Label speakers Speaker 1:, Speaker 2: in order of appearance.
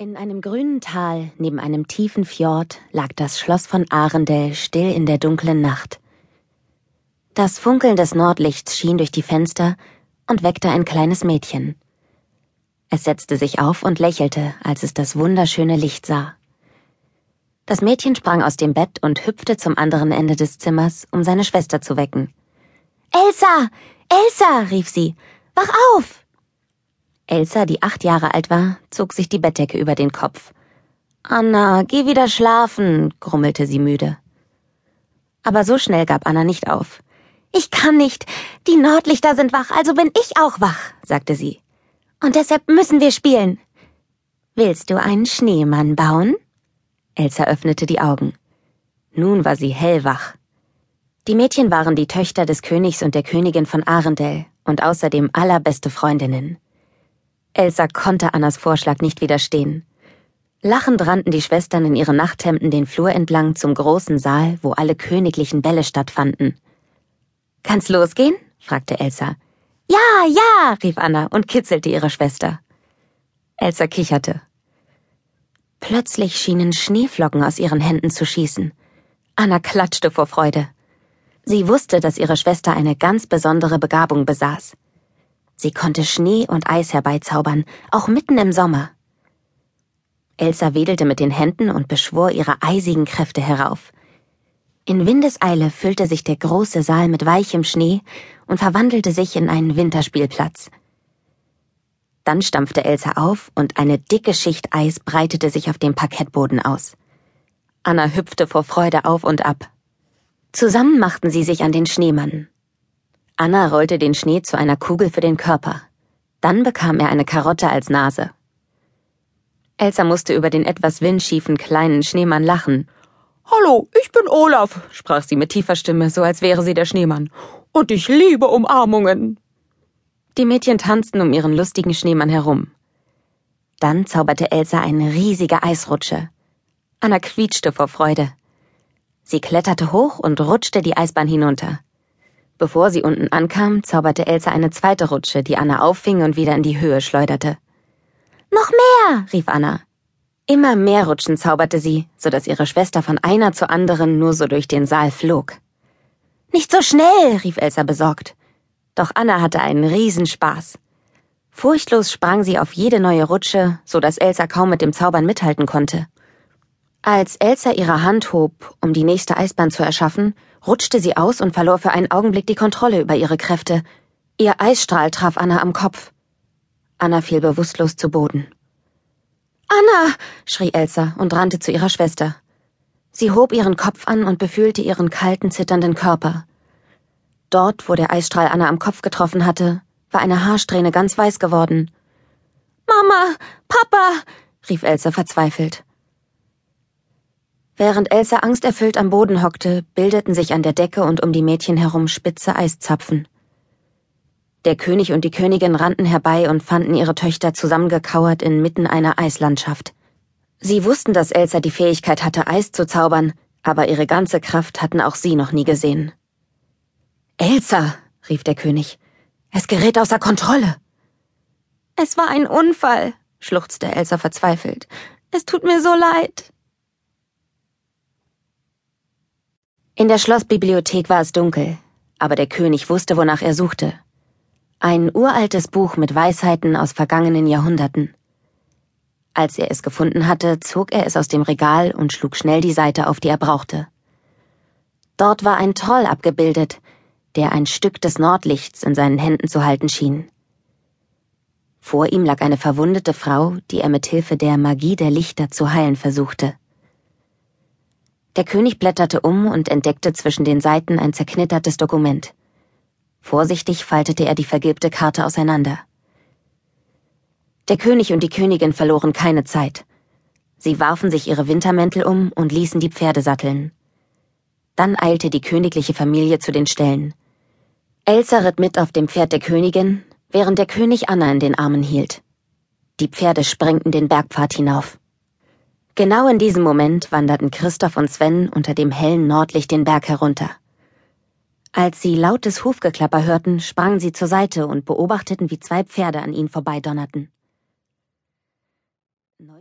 Speaker 1: In einem grünen Tal neben einem tiefen Fjord lag das Schloss von Arendel still in der dunklen Nacht. Das Funkeln des Nordlichts schien durch die Fenster und weckte ein kleines Mädchen. Es setzte sich auf und lächelte, als es das wunderschöne Licht sah. Das Mädchen sprang aus dem Bett und hüpfte zum anderen Ende des Zimmers, um seine Schwester zu wecken. Elsa! Elsa! rief sie. Wach auf! Elsa, die acht Jahre alt war, zog sich die Bettdecke über den Kopf. Anna, geh wieder schlafen, grummelte sie müde. Aber so schnell gab Anna nicht auf. Ich kann nicht. Die Nordlichter sind wach, also bin ich auch wach, sagte sie. Und deshalb müssen wir spielen. Willst du einen Schneemann bauen? Elsa öffnete die Augen. Nun war sie hellwach. Die Mädchen waren die Töchter des Königs und der Königin von Arendel und außerdem allerbeste Freundinnen. Elsa konnte Annas Vorschlag nicht widerstehen. Lachend rannten die Schwestern in ihren Nachthemden den Flur entlang zum großen Saal, wo alle königlichen Bälle stattfanden. Kann's losgehen? fragte Elsa. Ja, ja, rief Anna und kitzelte ihre Schwester. Elsa kicherte. Plötzlich schienen Schneeflocken aus ihren Händen zu schießen. Anna klatschte vor Freude. Sie wusste, dass ihre Schwester eine ganz besondere Begabung besaß. Sie konnte Schnee und Eis herbeizaubern, auch mitten im Sommer. Elsa wedelte mit den Händen und beschwor ihre eisigen Kräfte herauf. In Windeseile füllte sich der große Saal mit weichem Schnee und verwandelte sich in einen Winterspielplatz. Dann stampfte Elsa auf und eine dicke Schicht Eis breitete sich auf dem Parkettboden aus. Anna hüpfte vor Freude auf und ab. Zusammen machten sie sich an den Schneemann. Anna rollte den Schnee zu einer Kugel für den Körper. Dann bekam er eine Karotte als Nase. Elsa musste über den etwas windschiefen kleinen Schneemann lachen.
Speaker 2: Hallo, ich bin Olaf, sprach sie mit tiefer Stimme, so als wäre sie der Schneemann. Und ich liebe Umarmungen.
Speaker 1: Die Mädchen tanzten um ihren lustigen Schneemann herum. Dann zauberte Elsa eine riesige Eisrutsche. Anna quietschte vor Freude. Sie kletterte hoch und rutschte die Eisbahn hinunter. Bevor sie unten ankam, zauberte Elsa eine zweite Rutsche, die Anna auffing und wieder in die Höhe schleuderte. Noch mehr, rief Anna. Immer mehr Rutschen zauberte sie, so dass ihre Schwester von einer zur anderen nur so durch den Saal flog. Nicht so schnell, rief Elsa besorgt. Doch Anna hatte einen Riesenspaß. Furchtlos sprang sie auf jede neue Rutsche, so dass Elsa kaum mit dem Zaubern mithalten konnte. Als Elsa ihre Hand hob, um die nächste Eisbahn zu erschaffen, rutschte sie aus und verlor für einen Augenblick die Kontrolle über ihre Kräfte. Ihr Eisstrahl traf Anna am Kopf. Anna fiel bewusstlos zu Boden. Anna! schrie Elsa und rannte zu ihrer Schwester. Sie hob ihren Kopf an und befühlte ihren kalten, zitternden Körper. Dort, wo der Eisstrahl Anna am Kopf getroffen hatte, war eine Haarsträhne ganz weiß geworden. Mama! Papa! rief Elsa verzweifelt. Während Elsa angsterfüllt am Boden hockte, bildeten sich an der Decke und um die Mädchen herum spitze Eiszapfen. Der König und die Königin rannten herbei und fanden ihre Töchter zusammengekauert inmitten einer Eislandschaft. Sie wussten, dass Elsa die Fähigkeit hatte, Eis zu zaubern, aber ihre ganze Kraft hatten auch sie noch nie gesehen. Elsa, rief der König, es gerät außer Kontrolle. Es war ein Unfall, schluchzte Elsa verzweifelt. Es tut mir so leid. In der Schlossbibliothek war es dunkel, aber der König wusste, wonach er suchte. Ein uraltes Buch mit Weisheiten aus vergangenen Jahrhunderten. Als er es gefunden hatte, zog er es aus dem Regal und schlug schnell die Seite auf, die er brauchte. Dort war ein Troll abgebildet, der ein Stück des Nordlichts in seinen Händen zu halten schien. Vor ihm lag eine verwundete Frau, die er mit Hilfe der Magie der Lichter zu heilen versuchte. Der König blätterte um und entdeckte zwischen den Seiten ein zerknittertes Dokument. Vorsichtig faltete er die vergilbte Karte auseinander. Der König und die Königin verloren keine Zeit. Sie warfen sich ihre Wintermäntel um und ließen die Pferde satteln. Dann eilte die königliche Familie zu den Ställen. Elsa ritt mit auf dem Pferd der Königin, während der König Anna in den Armen hielt. Die Pferde sprengten den Bergpfad hinauf. Genau in diesem Moment wanderten Christoph und Sven unter dem hellen Nordlicht den Berg herunter. Als sie lautes Hufgeklapper hörten, sprangen sie zur Seite und beobachteten, wie zwei Pferde an ihnen vorbeidonnerten.